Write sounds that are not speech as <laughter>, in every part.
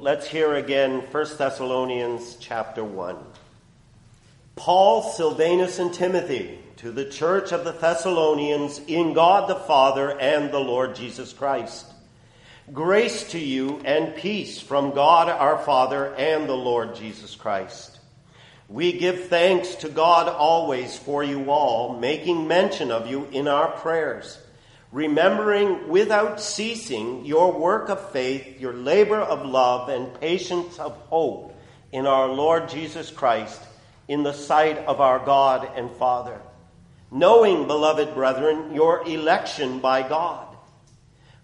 Let's hear again 1 Thessalonians chapter 1. Paul, Silvanus, and Timothy to the church of the Thessalonians in God the Father and the Lord Jesus Christ. Grace to you and peace from God our Father and the Lord Jesus Christ. We give thanks to God always for you all, making mention of you in our prayers remembering without ceasing your work of faith, your labor of love, and patience of hope in our Lord Jesus Christ in the sight of our God and Father. Knowing, beloved brethren, your election by God.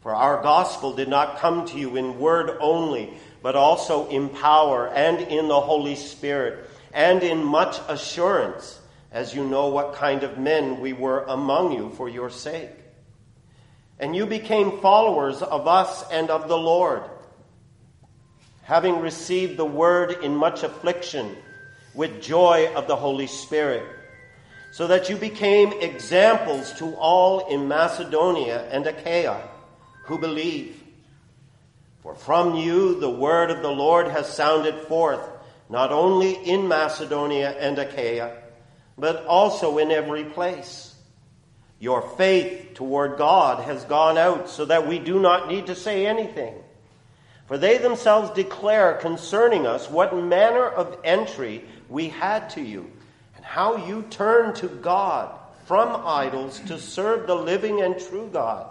For our gospel did not come to you in word only, but also in power and in the Holy Spirit, and in much assurance, as you know what kind of men we were among you for your sake and you became followers of us and of the Lord, having received the word in much affliction with joy of the Holy Spirit, so that you became examples to all in Macedonia and Achaia who believe. For from you the word of the Lord has sounded forth, not only in Macedonia and Achaia, but also in every place. Your faith toward God has gone out so that we do not need to say anything. For they themselves declare concerning us what manner of entry we had to you, and how you turned to God from idols to serve the living and true God,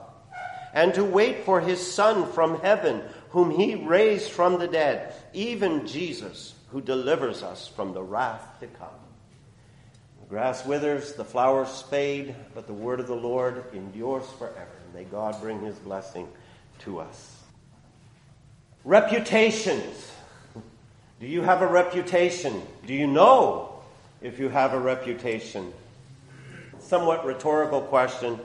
and to wait for his Son from heaven, whom he raised from the dead, even Jesus, who delivers us from the wrath to come. The grass withers, the flowers fade, but the word of the Lord endures forever. May God bring his blessing to us. Reputations. Do you have a reputation? Do you know if you have a reputation? Somewhat rhetorical question,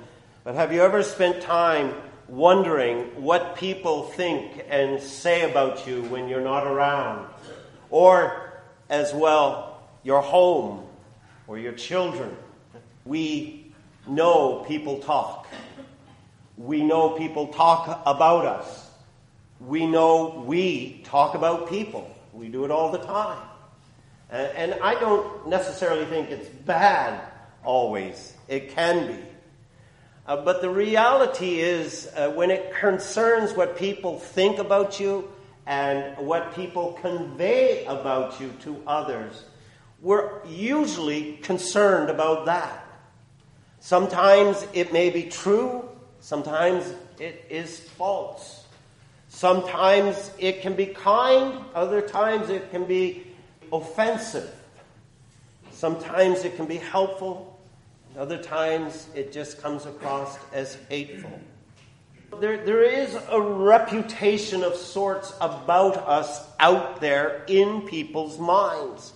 but have you ever spent time wondering what people think and say about you when you're not around? Or, as well, your home or your children. We know people talk. We know people talk about us. We know we talk about people. We do it all the time. And, I don't necessarily think it's bad always. It can be. Uh, but the reality is, uh, when it concerns what people think about you and what people convey about you to others, we're usually concerned about that. Sometimes it may be true, sometimes it is false. Sometimes it can be kind, other times it can be offensive. Sometimes it can be helpful, other times it just comes across as hateful. There, there is a reputation of sorts about us out there in people's minds.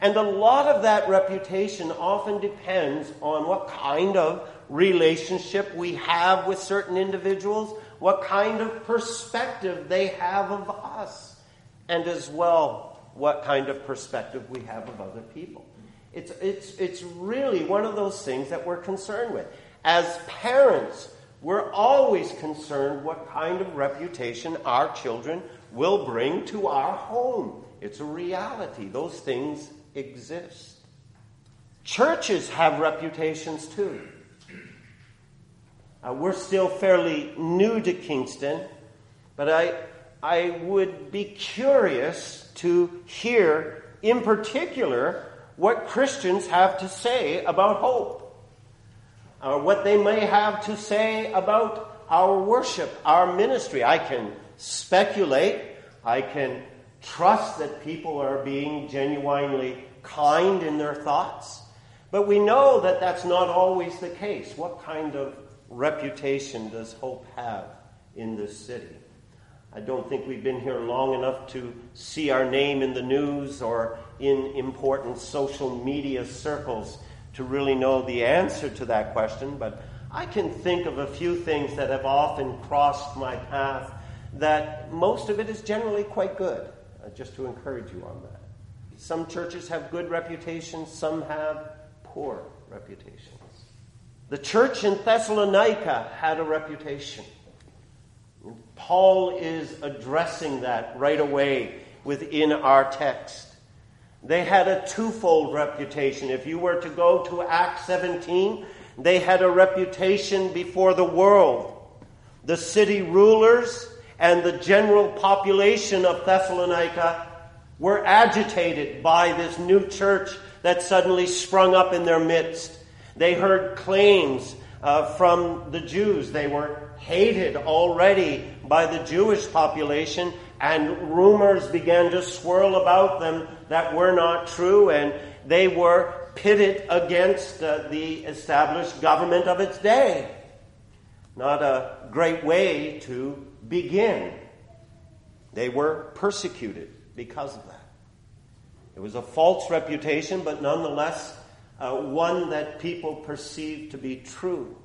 And a lot of that reputation often depends on what kind of relationship we have with certain individuals, what kind of perspective they have of us, and as well, what kind of perspective we have of other people. It's, it's, it's really one of those things that we're concerned with. As parents, we're always concerned what kind of reputation our children will bring to our home. It's a reality. Those things exist. Churches have reputations too. Uh, we're still fairly new to Kingston, but I, I would be curious to hear, in particular, what Christians have to say about hope, or what they may have to say about our worship, our ministry. I can speculate, I can trust that people are being genuinely kind in their thoughts. But we know that that's not always the case. What kind of reputation does Hope have in this city? I don't think we've been here long enough to see our name in the news or in important social media circles to really know the answer to that question, but I can think of a few things that have often crossed my path that most of it is generally quite good, uh, just to encourage you on that. Some churches have good reputations, some have poor reputations. The church in Thessalonica had a reputation. Paul is addressing that right away within our text. They had a twofold reputation. If you were to go to Acts 17, they had a reputation before the world. The city rulers and the general population of Thessalonica were agitated by this new church that suddenly sprung up in their midst. They heard claims uh, from the Jews. They were hated already by the Jewish population, and rumors began to swirl about them that were not true, and they were pitted against uh, the established government of its day. Not a great way to begin. They were persecuted because of that. It was a false reputation, but nonetheless uh, one that people perceived to be true.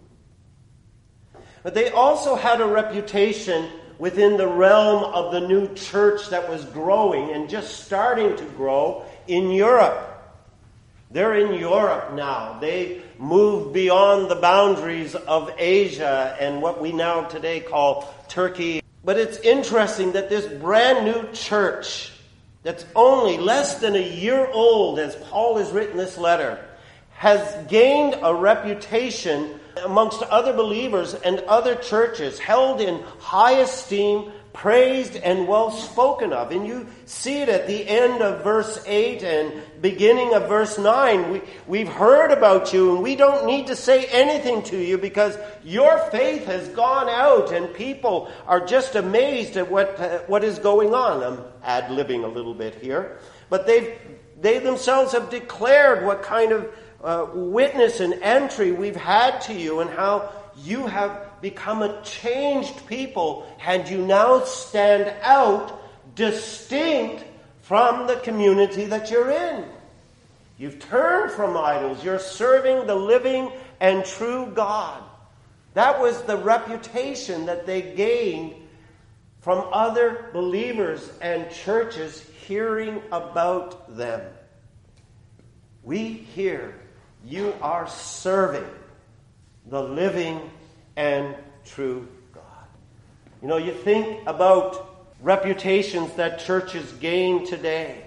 But they also had a reputation within the realm of the new church that was growing and just starting to grow in Europe. They're in Europe now. They moved beyond the boundaries of Asia and what we now today call Turkey. But it's interesting that this brand new church that's only less than a year old as Paul has written this letter has gained a reputation amongst other believers and other churches, held in high esteem, praised, and well spoken of. And you see it at the end of verse 8 and beginning of verse 9. We, we've heard about you, and we don't need to say anything to you because your faith has gone out, and people are just amazed at what, uh, what is going on. I'm ad libbing a little bit here. But they've, they themselves have declared what kind of uh, witness and entry we've had to you and how you have become a changed people and you now stand out distinct from the community that you're in. You've turned from idols. You're serving the living and true God. That was the reputation that they gained from other believers and churches hearing about them. We hear you are serving the living and true God. You know, you think about reputations that churches gain today.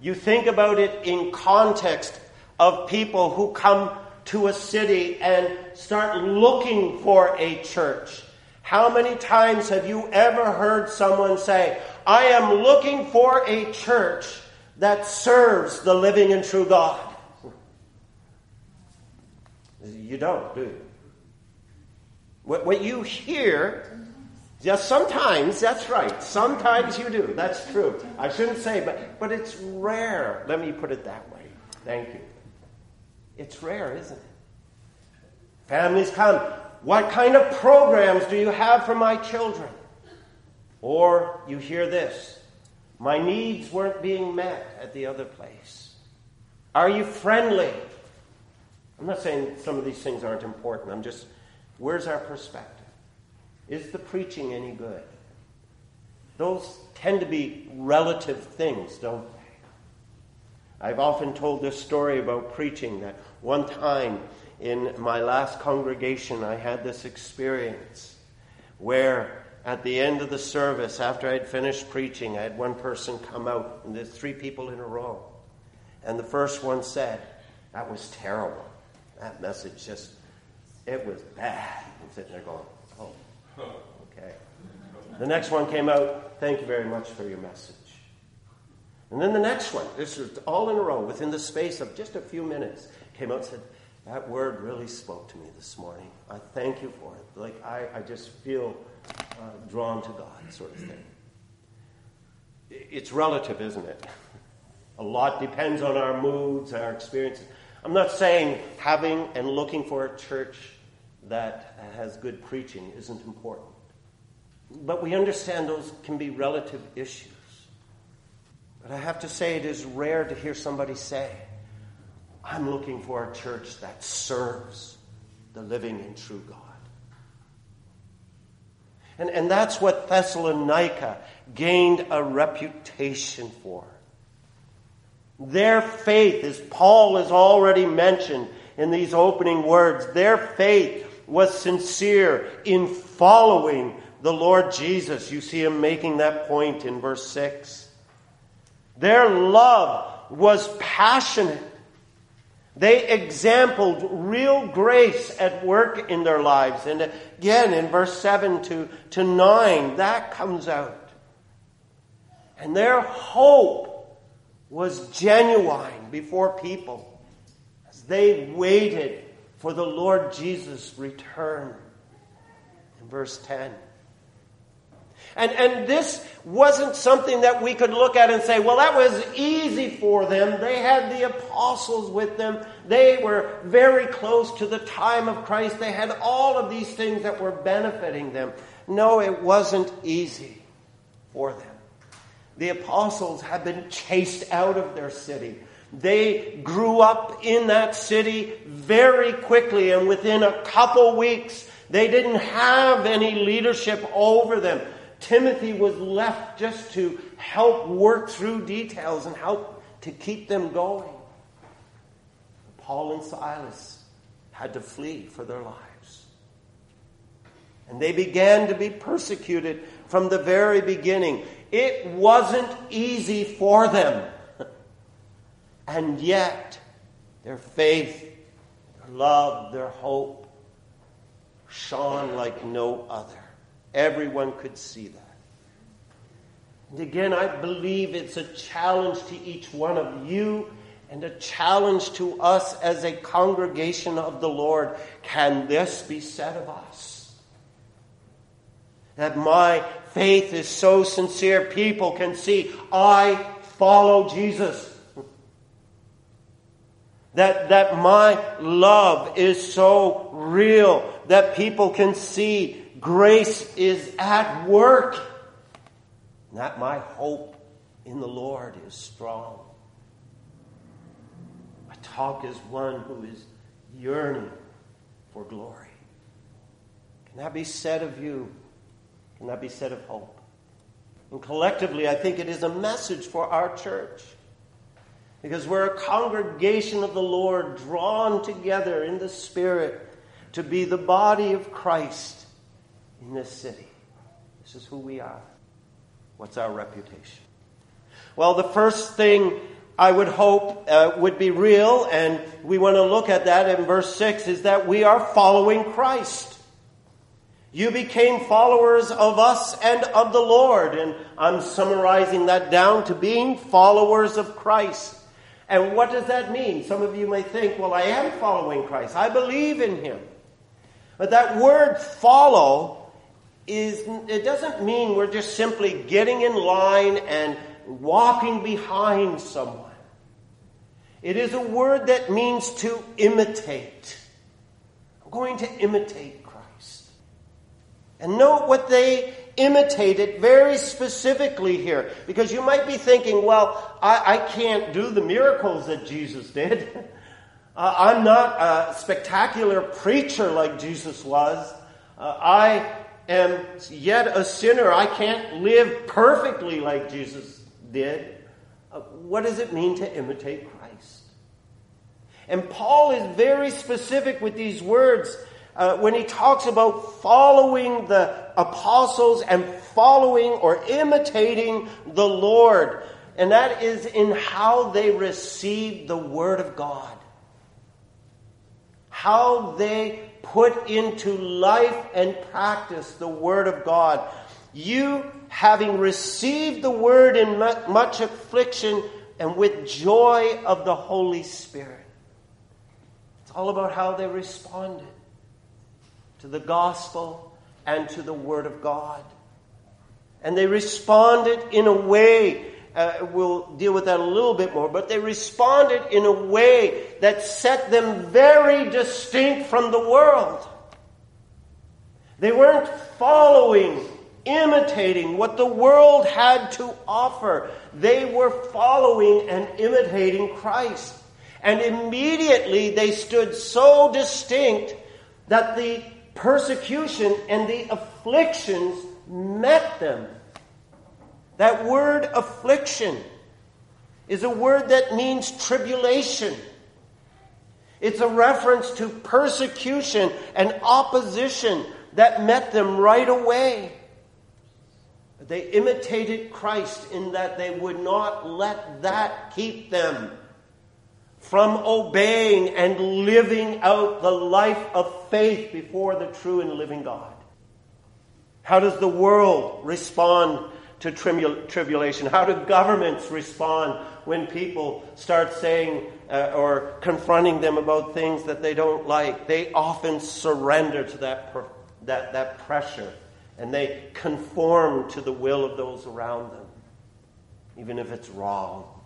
You think about it in context of people who come to a city and start looking for a church. How many times have you ever heard someone say, I am looking for a church that serves the living and true God? You don't, do you? What, what you hear, just sometimes, that's right. Sometimes you do. That's true. I shouldn't say, but, but it's rare. Let me put it that way. Thank you. It's rare, isn't it? Families come. What kind of programs do you have for my children? Or you hear this My needs weren't being met at the other place. Are you friendly? I'm not saying some of these things aren't important. I'm just, where's our perspective? Is the preaching any good? Those tend to be relative things, don't they? I've often told this story about preaching that one time in my last congregation, I had this experience where at the end of the service, after I'd finished preaching, I had one person come out, and there's three people in a row. And the first one said, That was terrible that message just, it was bad. I'm sitting there going, oh, okay. The next one came out, thank you very much for your message. And then the next one, this was all in a row, within the space of just a few minutes, came out and said, that word really spoke to me this morning. I thank you for it. Like, I, I just feel uh, drawn to God, sort of thing. It's relative, isn't it? A lot depends on our moods, our experiences. I'm not saying having and looking for a church that has good preaching isn't important. But we understand those can be relative issues. But I have to say, it is rare to hear somebody say, I'm looking for a church that serves the living and true God. And, and that's what Thessalonica gained a reputation for. Their faith, as Paul has already mentioned in these opening words, their faith was sincere in following the Lord Jesus. You see him making that point in verse 6. Their love was passionate. They exampled real grace at work in their lives. And again, in verse 7 to, to 9, that comes out. And their hope was genuine before people as they waited for the Lord Jesus' return. In verse 10. And, and this wasn't something that we could look at and say, well, that was easy for them. They had the apostles with them. They were very close to the time of Christ. They had all of these things that were benefiting them. No, it wasn't easy for them. The apostles had been chased out of their city. They grew up in that city very quickly, and within a couple weeks, they didn't have any leadership over them. Timothy was left just to help work through details and help to keep them going. Paul and Silas had to flee for their lives. And they began to be persecuted from the very beginning. It wasn't easy for them. And yet, their faith, their love, their hope shone like no other. Everyone could see that. And again, I believe it's a challenge to each one of you and a challenge to us as a congregation of the Lord. Can this be said of us? That my faith is so sincere, people can see I follow Jesus. That, that my love is so real that people can see grace is at work. That my hope in the Lord is strong. I talk as one who is yearning for glory. Can that be said of you? Can that be said of hope? And collectively, I think it is a message for our church. Because we're a congregation of the Lord drawn together in the Spirit to be the body of Christ in this city. This is who we are. What's our reputation? Well, the first thing I would hope uh, would be real, and we want to look at that in verse 6, is that we are following Christ. You became followers of us and of the Lord. And I'm summarizing that down to being followers of Christ. And what does that mean? Some of you may think, well, I am following Christ. I believe in him. But that word follow is, it doesn't mean we're just simply getting in line and walking behind someone. It is a word that means to imitate. I'm going to imitate. And note what they imitated very specifically here. Because you might be thinking, well, I, I can't do the miracles that Jesus did. <laughs> uh, I'm not a spectacular preacher like Jesus was. Uh, I am yet a sinner. I can't live perfectly like Jesus did. Uh, what does it mean to imitate Christ? And Paul is very specific with these words uh, when he talks about following the apostles and following or imitating the Lord. And that is in how they received the Word of God. How they put into life and practice the Word of God. You, having received the Word in much affliction and with joy of the Holy Spirit. It's all about how they responded to the gospel and to the Word of God. And they responded in a way uh, we'll deal with that a little bit more, but they responded in a way that set them very distinct from the world. They weren't following, imitating what the world had to offer. They were following and imitating Christ. And immediately they stood so distinct that the persecution and the afflictions met them that word affliction is a word that means tribulation. It's a reference to persecution and opposition that met them right away. they imitated Christ in that they would not let that keep them from obeying and living out the life of faith before the true and living God. How does the world respond to tribulation? How do governments respond when people start saying uh, or confronting them about things that they don't like? They often surrender to that, that, that pressure and they conform to the will of those around them, even if it's wrong.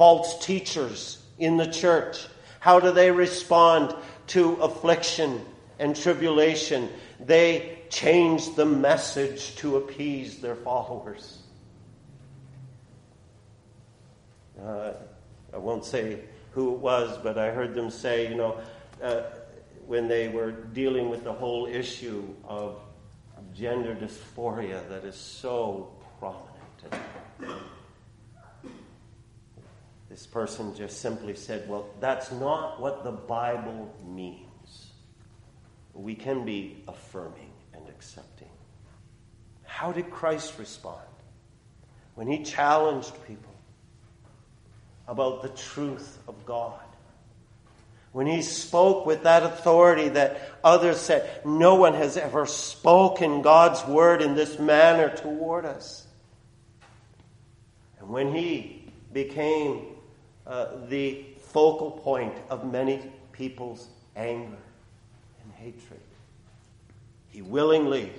False teachers in the church, how do they respond to affliction and tribulation? They change the message to appease their followers. Uh, I won't say who it was, but I heard them say, you know, uh, when they were dealing with the whole issue of gender dysphoria that is so prominent. This person just simply said, Well, that's not what the Bible means. We can be affirming and accepting. How did Christ respond when he challenged people about the truth of God? When he spoke with that authority that others said, no one has ever spoken God's word in this manner toward us. And when he became uh, the focal point of many people's anger and hatred, he willingly,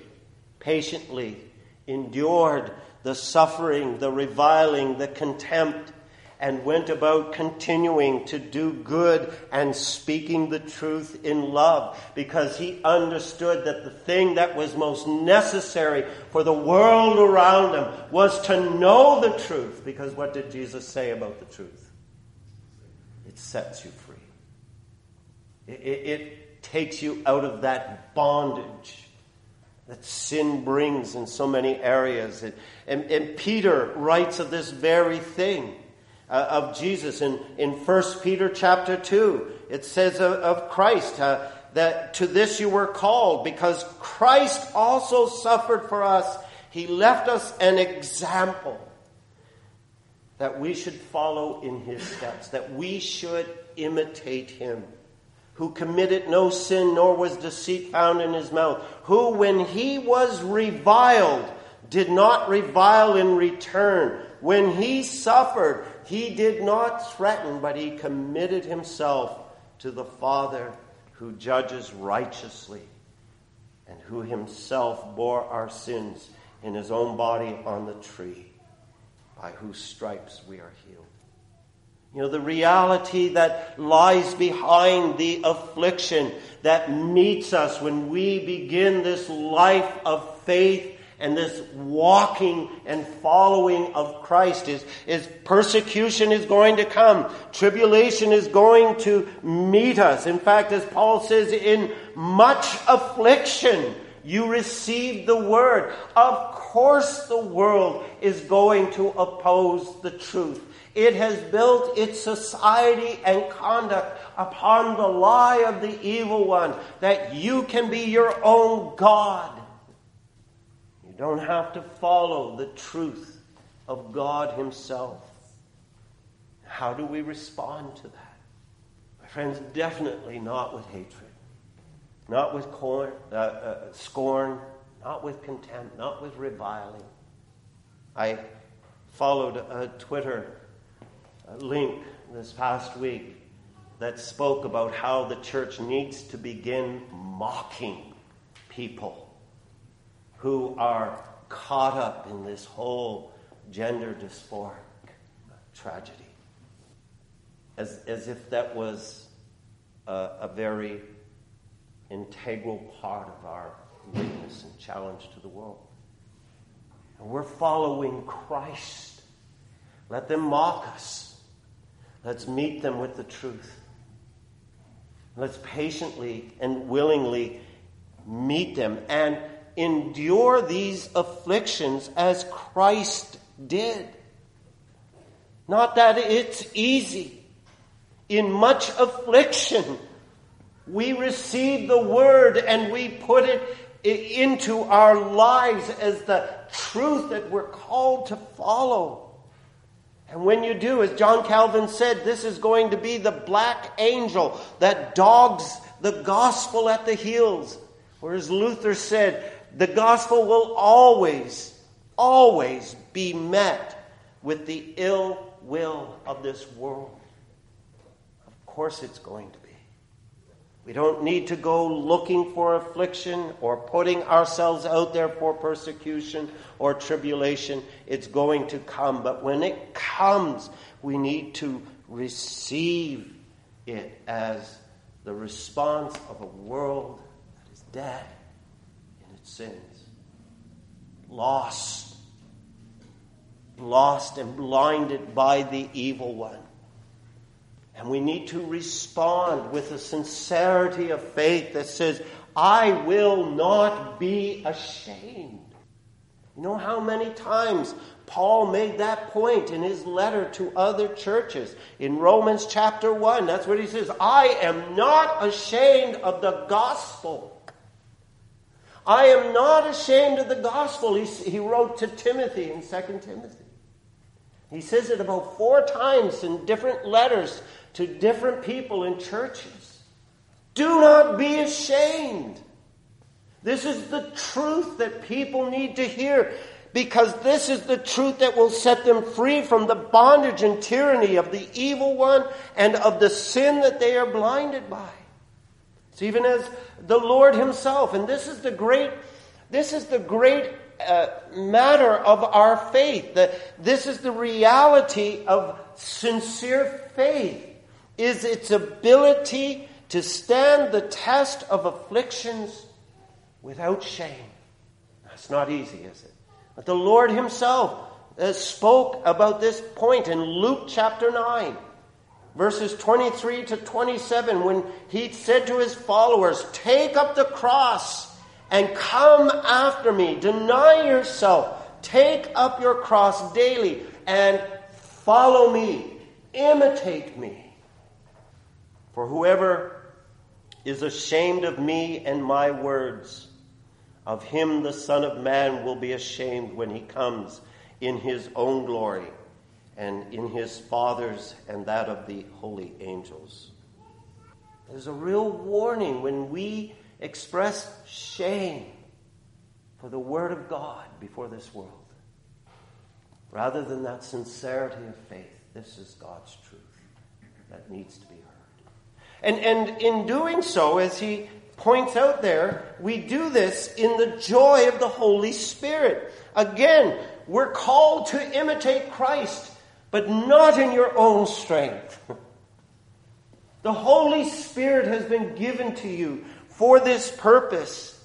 patiently endured the suffering, the reviling, the contempt, and went about continuing to do good and speaking the truth in love because he understood that the thing that was most necessary for the world around him was to know the truth. Because what did Jesus say about the truth? It sets you free, it, it, it takes you out of that bondage that sin brings in so many areas. And, and, Peter writes of this very thing uh, of Jesus. In, in 1 Peter chapter 2, it says of, of Christ uh, that to this you were called because Christ also suffered for us. He left us an example that we should follow in his steps, that we should imitate him who committed no sin, nor was deceit found in his mouth, who, when he was reviled, did not revile in return. When he suffered, he did not threaten, but he committed himself to the Father who judges righteously and who himself bore our sins in his own body on the tree, by whose stripes we are healed. You know, the reality that lies behind the affliction that meets us when we begin this life of faith and this walking and following of Christ is, is persecution is going to come. Tribulation is going to meet us. In fact, as Paul says, in much affliction, you receive the word. Of course, the world is going to oppose the truth. It has built its society and conduct upon the lie of the evil one that you can be your own God You don't have to follow the truth of God Himself. How do we respond to that? My friends, definitely not with hatred, not with uh, uh, scorn, not with contempt, not with reviling. I followed a Twitter link this past week that spoke about how the church needs to begin mocking people who are caught up in this whole gender dysphoric tragedy. As, as if that was a, a very integral part of our witness and challenge to the world. And we're following Christ. Let them mock us. Let's meet them with the truth. Let's patiently and willingly meet them and endure these afflictions as Christ did. Not that it's easy. In much affliction, we receive the word and we put it into our lives as the truth that we're called to follow. And when you do, as John Calvin said, this is going to be the black angel that dogs the gospel at the heels. Whereas Luther said, the gospel will always, always be met with the ill will of this world. Of course, it's going to. We don't need to go looking for affliction or putting ourselves out there for persecution or tribulation. It's going to come. But when it comes, we need to receive it as the response of a world that is dead in its sins, lost, lost and blinded by the evil one. And we need to respond with a sincerity of faith that says, I will not be ashamed. You know how many times Paul made that point in his letter to other churches? In Romans chapter 1, that's what he says I am not ashamed of the gospel. I am not ashamed of the gospel, he, he wrote to Timothy in 2 Timothy. He says it about four times in different letters to different people in churches. Do not be ashamed. This is the truth that people need to hear because this is the truth that will set them free from the bondage and tyranny of the evil one and of the sin that they are blinded by. It's even as the Lord Himself, and this is the great, this is the great uh, matter of our faith. That this is the reality of sincere faith is its ability to stand the test of afflictions without shame. That's not easy, is it? But the Lord Himself uh, spoke about this point in Luke chapter 9, verses 23 to 27, when He said to His followers, Take up the cross and come after me. Deny yourself. Take up your cross daily and follow me. Imitate me. For whoever is ashamed of me and my words, of him the Son of Man will be ashamed when he comes in his own glory and in his Father's and that of the holy angels. There's a real warning when we express shame for the Word of God before this world. Rather than that sincerity of faith, this is God's truth that needs to be heard. And, and in doing so, as he points out there, we do this in the joy of the Holy Spirit. Again, we're called to imitate Christ, but not in your own strength. <laughs> The Holy Spirit has been given to you for this purpose.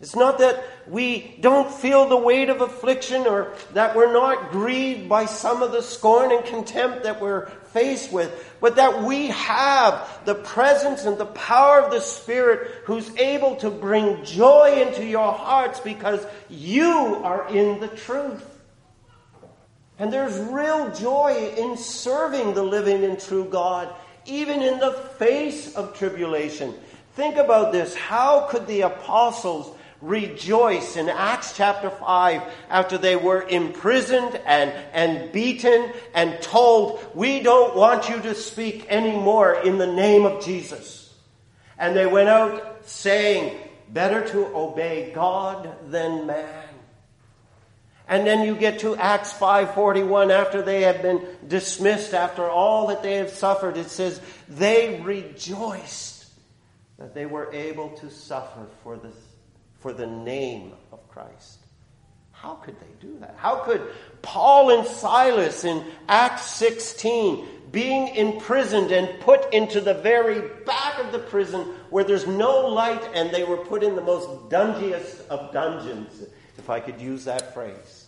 It's not that we don't feel the weight of affliction or that we're not grieved by some of the scorn and contempt that we're faced with, but that we have the presence and the power of the Spirit who's able to bring joy into your hearts because you are in the truth. And there's real joy in serving the living and true God, even in the face of tribulation. Think about this. How could the apostles rejoice in Acts chapter 5 after they were imprisoned and, and beaten and told, We don't want you to speak anymore in the name of Jesus. And they went out saying, Better to obey God than man. And then you get to Acts 5:41 after they have been dismissed after all that they have suffered it says they rejoiced that they were able to suffer for the for the name of Christ. How could they do that? How could Paul and Silas in Acts 16, being imprisoned and put into the very back of the prison where there's no light and they were put in the most dungiest of dungeons, if I could use that phrase.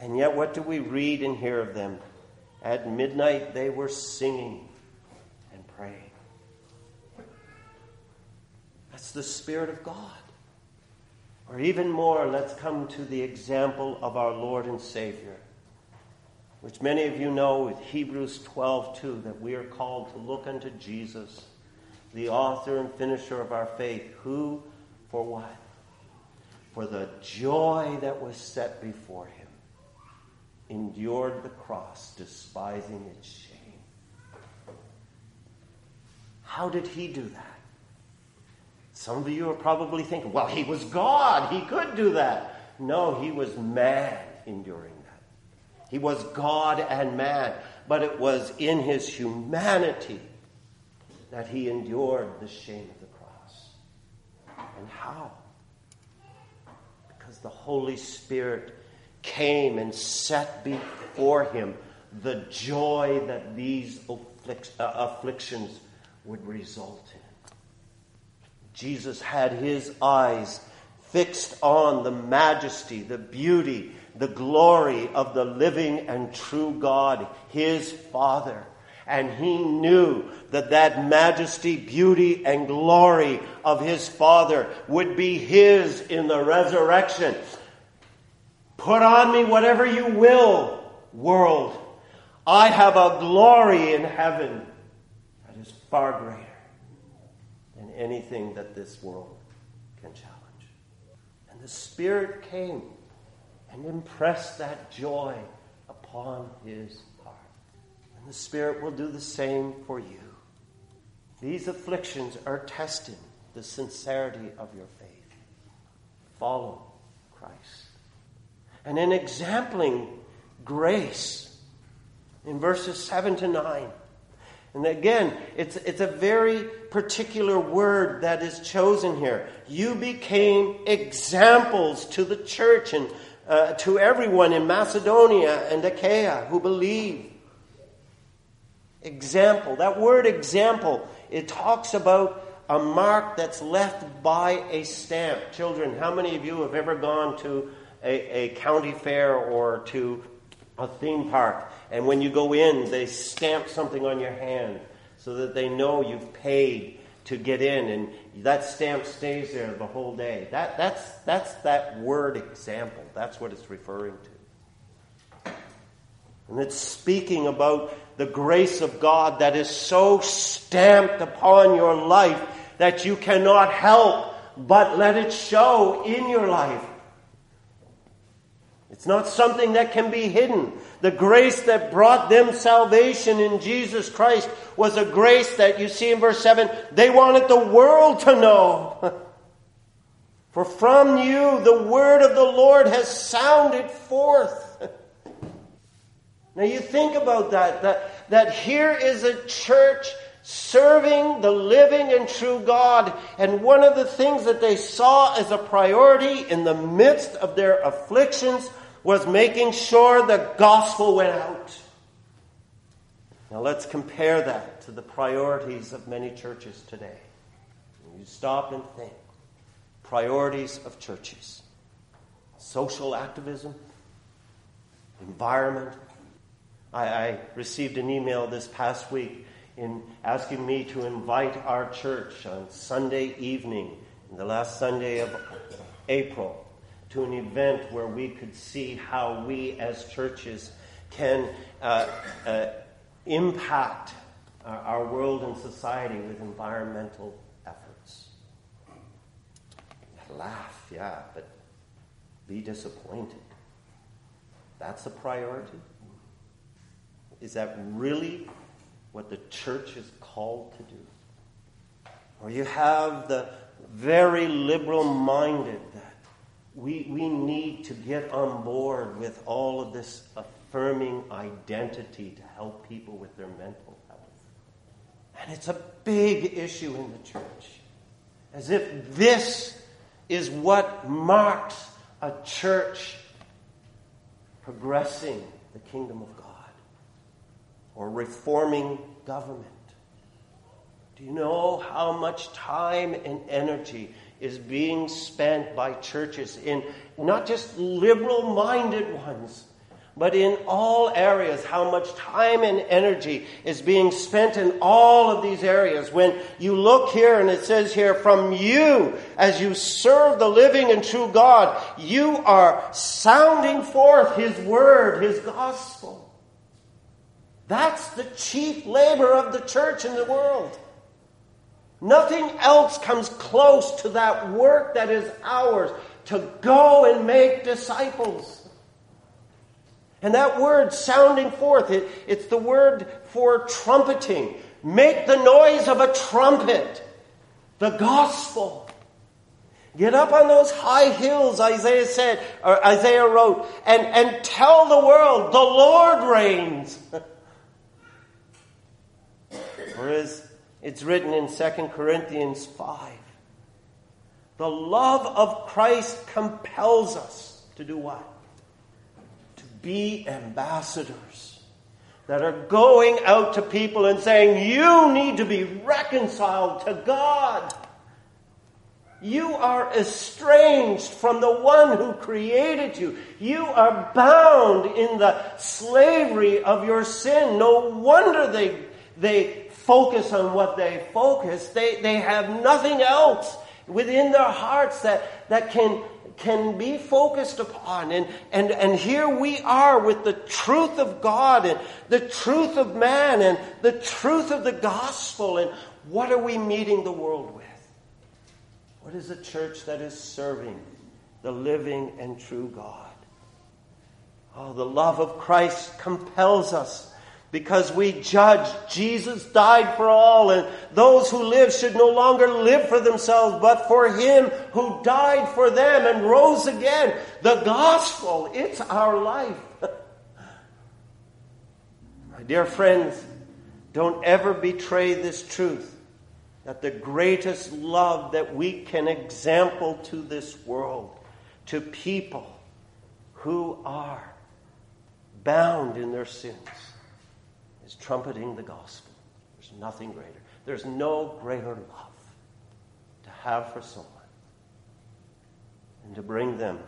And yet, what do we read and hear of them? At midnight, they were singing That's the Spirit of God. Or even more, let's come to the example of our Lord and Savior, which many of you know with Hebrews 12 2, that we are called to look unto Jesus, the author and finisher of our faith, who, for what? for the joy that was set before him, endured the cross, despising its shame. How did he do that? Some of you are probably thinking, well, he was God. He could do that. No, he was man enduring that. He was God and man, but it was in his humanity that he endured the shame of the cross. And how? Because the Holy Spirit came and set before him the joy that these uh, afflictions would result in. Jesus had his eyes fixed on the majesty, the beauty, the glory of the living and true God, his Father. And he knew that that majesty, beauty, and glory of his Father would be his in the resurrection. Put on me whatever you will, world. I have a glory in heaven that is far greater anything that this world can challenge. And the Spirit came and impressed that joy upon his heart. And the Spirit will do the same for you. These afflictions are testing the sincerity of your faith. Follow Christ. And in exampling grace, in verses 7 to 9, and again, it's, it's a very particular word that is chosen here. You became examples to the church and uh, to everyone in Macedonia and Achaia who believe. Example. That word example, it talks about a mark that's left by a stamp. Children, how many of you have ever gone to a, a county fair or to a theme park and when you go in, they stamp something on your hand so that they know you've paid to get in, and that stamp stays there the whole day. That, that's, that's that word example. That's what it's referring to. And it's speaking about the grace of God that is so stamped upon your life that you cannot help but let it show in your life. It's not something that can be hidden. The grace that brought them salvation in Jesus Christ was a grace that you see in verse 7 they wanted the world to know. <laughs> For from you the word of the Lord has sounded forth. <laughs> Now you think about that, that, that here is a church serving the living and true God. And one of the things that they saw as a priority in the midst of their afflictions was making sure the gospel went out. Now let's compare that to the priorities of many churches today. You stop and think. Priorities of churches social activism, environment. I, I, received an email this past week in asking me to invite our church on Sunday evening, the last Sunday of April, to an event where we could see how we as churches can uh, uh, impact our, our, world and society with environmental efforts. Laugh, yeah, but be disappointed. That's a priority? Is that really what the church is called to do? Or you have the very liberal minded that we, we need to get on board with all of this affirming identity to help people with their mental health. And it's a big issue in the church. As if this is what marks a church progressing the kingdom of God or reforming government. Do you know how much time and energy is being spent by churches in not just liberal minded ones, but in all areas, how much time and energy is being spent in all of these areas. When you look here and it says here, from you, as you serve the living and true God, you are sounding forth His word, His gospel. That's the chief labor of the church in the world. Nothing else comes close to that work that is ours to go and make disciples. And that word sounding forth, it, it's the word for trumpeting. Make the noise of a trumpet. The gospel. Get up on those high hills, Isaiah said, or Isaiah wrote, and, and tell the world, the Lord reigns. <laughs> or as it's written in 2 Corinthians 5, the love of Christ compels us to do what? To be ambassadors that are going out to people and saying, You need to be reconciled to God. You are estranged from the one who created you. You are bound in the slavery of your sin. No wonder they, they focus on what they focus. They, they have nothing else within their hearts that, that can, can be focused upon. And, and, and here we are with the truth of God and the truth of man and the truth of the gospel. And what are we meeting the world with? What is a church that is serving the living and true God? Oh, the love of Christ compels us because we judge Jesus died for all, and those who live should no longer live for themselves, but for Him who died for them and rose again. The gospel, it's our life. <laughs> My dear friends, don't ever betray this truth that the greatest love that we can example to this world, to people who are bound in their sins is trumpeting the gospel. There's nothing greater. There's no greater love to have for someone and to bring them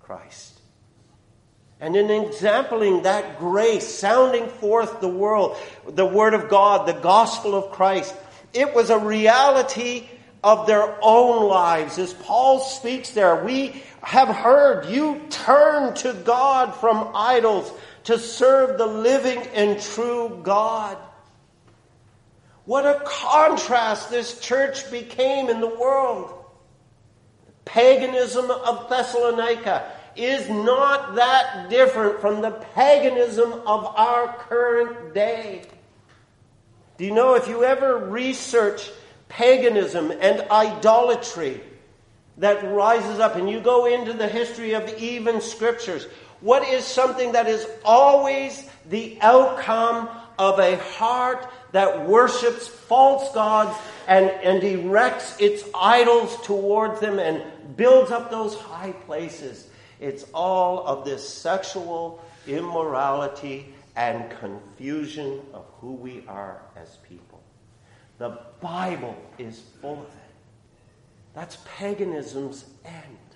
Christ. And in exampling that grace, sounding forth the world, the Word of God, the gospel of Christ, it was a reality of their own lives. As Paul speaks there, we have heard you turn to God from idols to serve the living and true God. What a contrast this church became in the world. The paganism of Thessalonica is not that different from the paganism of our current day. Do you know if you ever research paganism and idolatry that rises up and you go into the history of even scriptures, what is something that is always the outcome of a heart that worships false gods and, and erects its idols towards them and builds up those high places? It's all of this sexual immorality and confusion of who we are as people. The Bible is full of it. That's paganism's end.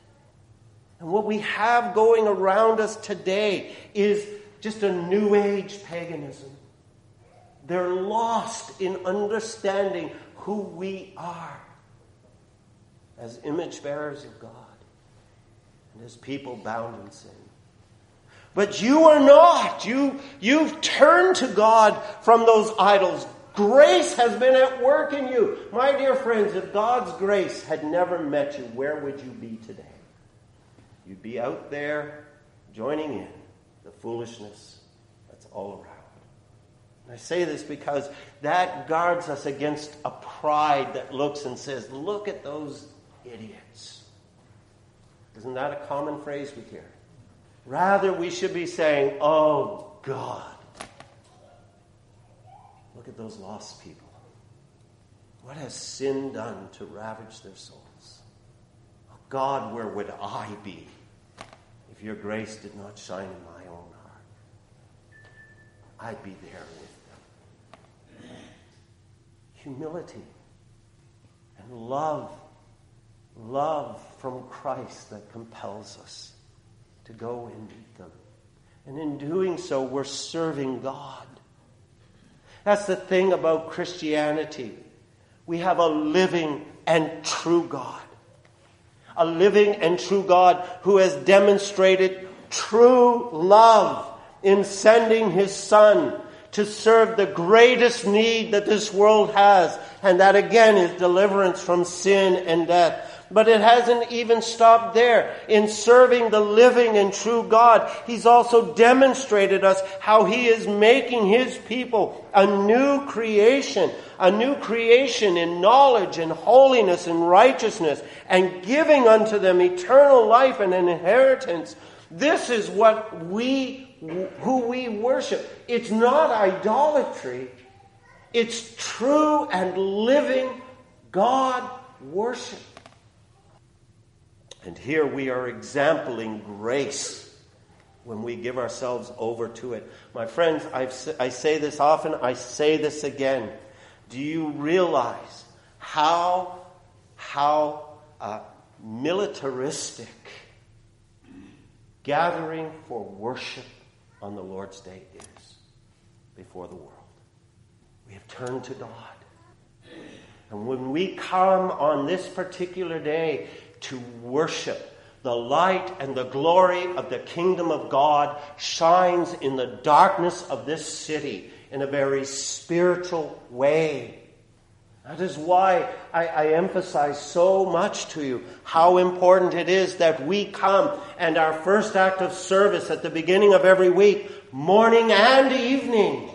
And what we have going around us today is just a new age paganism. They're lost in understanding who we are as image bearers of God and as people bound in sin. But you are not. You, you've turned to God from those idols. Grace has been at work in you. My dear friends, if God's grace had never met you, where would you be today? You'd be out there joining in the foolishness that's all around. And I say this because that guards us against a pride that looks and says, Look at those idiots. Isn't that a common phrase we hear? Rather, we should be saying, Oh God, look at those lost people. What has sin done to ravage their souls? God, where would I be if your grace did not shine in my own heart? I'd be there with them. Humility and love, love from Christ that compels us to go and meet them. And in doing so, we're serving God. That's the thing about Christianity. We have a living and true God a living and true God who has demonstrated true love in sending his Son to serve the greatest need that this world has, and that again is deliverance from sin and death. But it hasn't even stopped there. In serving the living and true God, He's also demonstrated us how He is making His people a new creation, a new creation in knowledge and holiness and righteousness, and giving unto them eternal life and an inheritance. This is what we, who we worship. It's not idolatry. It's true and living God worship. And here we are exampling grace when we give ourselves over to it. My friends, I've, i say this often, I say this again. Do you realize how, how uh, militaristic gathering for worship on the Lord's Day is before the world? We have turned to God. And when we come on this particular day to worship, the light and the glory of the kingdom of God shines in the darkness of this city in a very spiritual way. That is why I, I, emphasize so much to you how important it is that we come and our first act of service at the beginning of every week, morning and evening,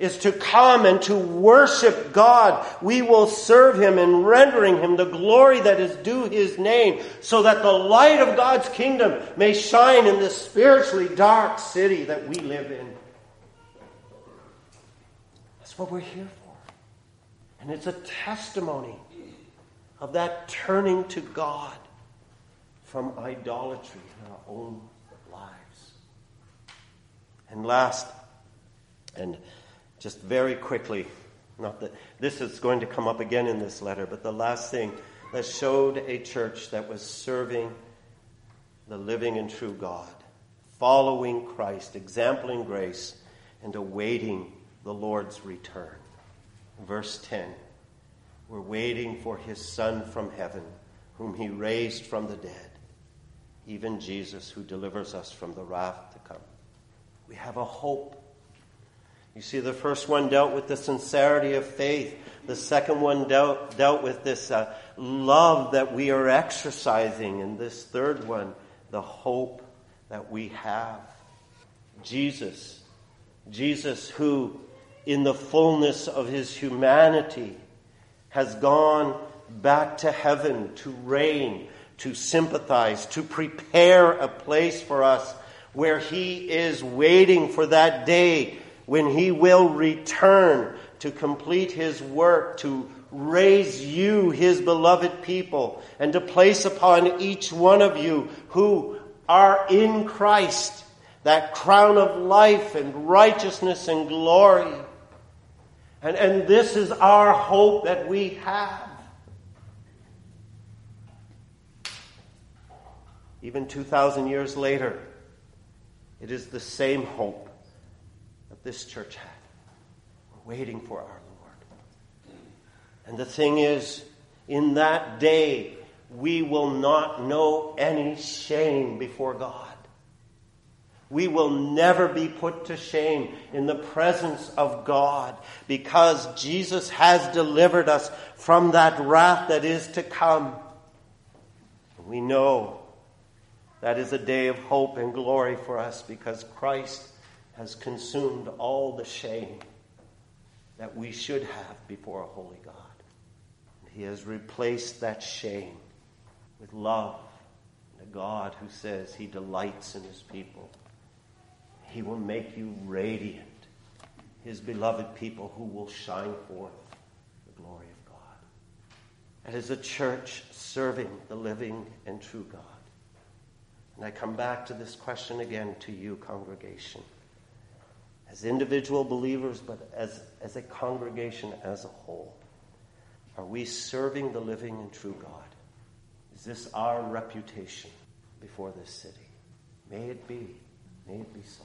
is to come and to worship God. We will serve Him in rendering Him the glory that is due His name, so that the light of God's kingdom may shine in this spiritually dark city that we live in. That's what we're here for. And it's a testimony of that turning to God from idolatry in our own lives. And last, and just very quickly, not that this is going to come up again in this letter, but the last thing that showed a church that was serving the living and true God, following Christ, exampling grace, and awaiting the Lord's return. Verse 10 We're waiting for his Son from heaven, whom he raised from the dead, even Jesus, who delivers us from the wrath to come. We have a hope you see, the first one dealt with the sincerity of faith. The second one dealt, dealt with this uh, love that we are exercising. And this third one, the hope that we have. Jesus. Jesus, who, in the fullness of his humanity, has gone back to heaven to reign, to sympathize, to prepare a place for us where he is waiting for that day when he will return to complete his work, to raise you, his beloved people, and to place upon each one of you who are in Christ that crown of life and righteousness and glory. And, and this is our hope that we have. Even 2,000 years later, it is the same hope this church had. We're waiting for our Lord. And the thing is, in that day, we will not know any shame before God. We will never be put to shame in the presence of God because Jesus has delivered us from that wrath that is to come. We know that is a day of hope and glory for us because Christ has consumed all the shame that we should have before a holy God. He has replaced that shame with love and a God who says he delights in his people. He will make you radiant, his beloved people who will shine forth the glory of God. And as a church serving the living and true God. And I come back to this question again to you, congregation as individual believers, but as, as a congregation as a whole? Are we serving the living and true God? Is this our reputation before this city? May it be. May it be so.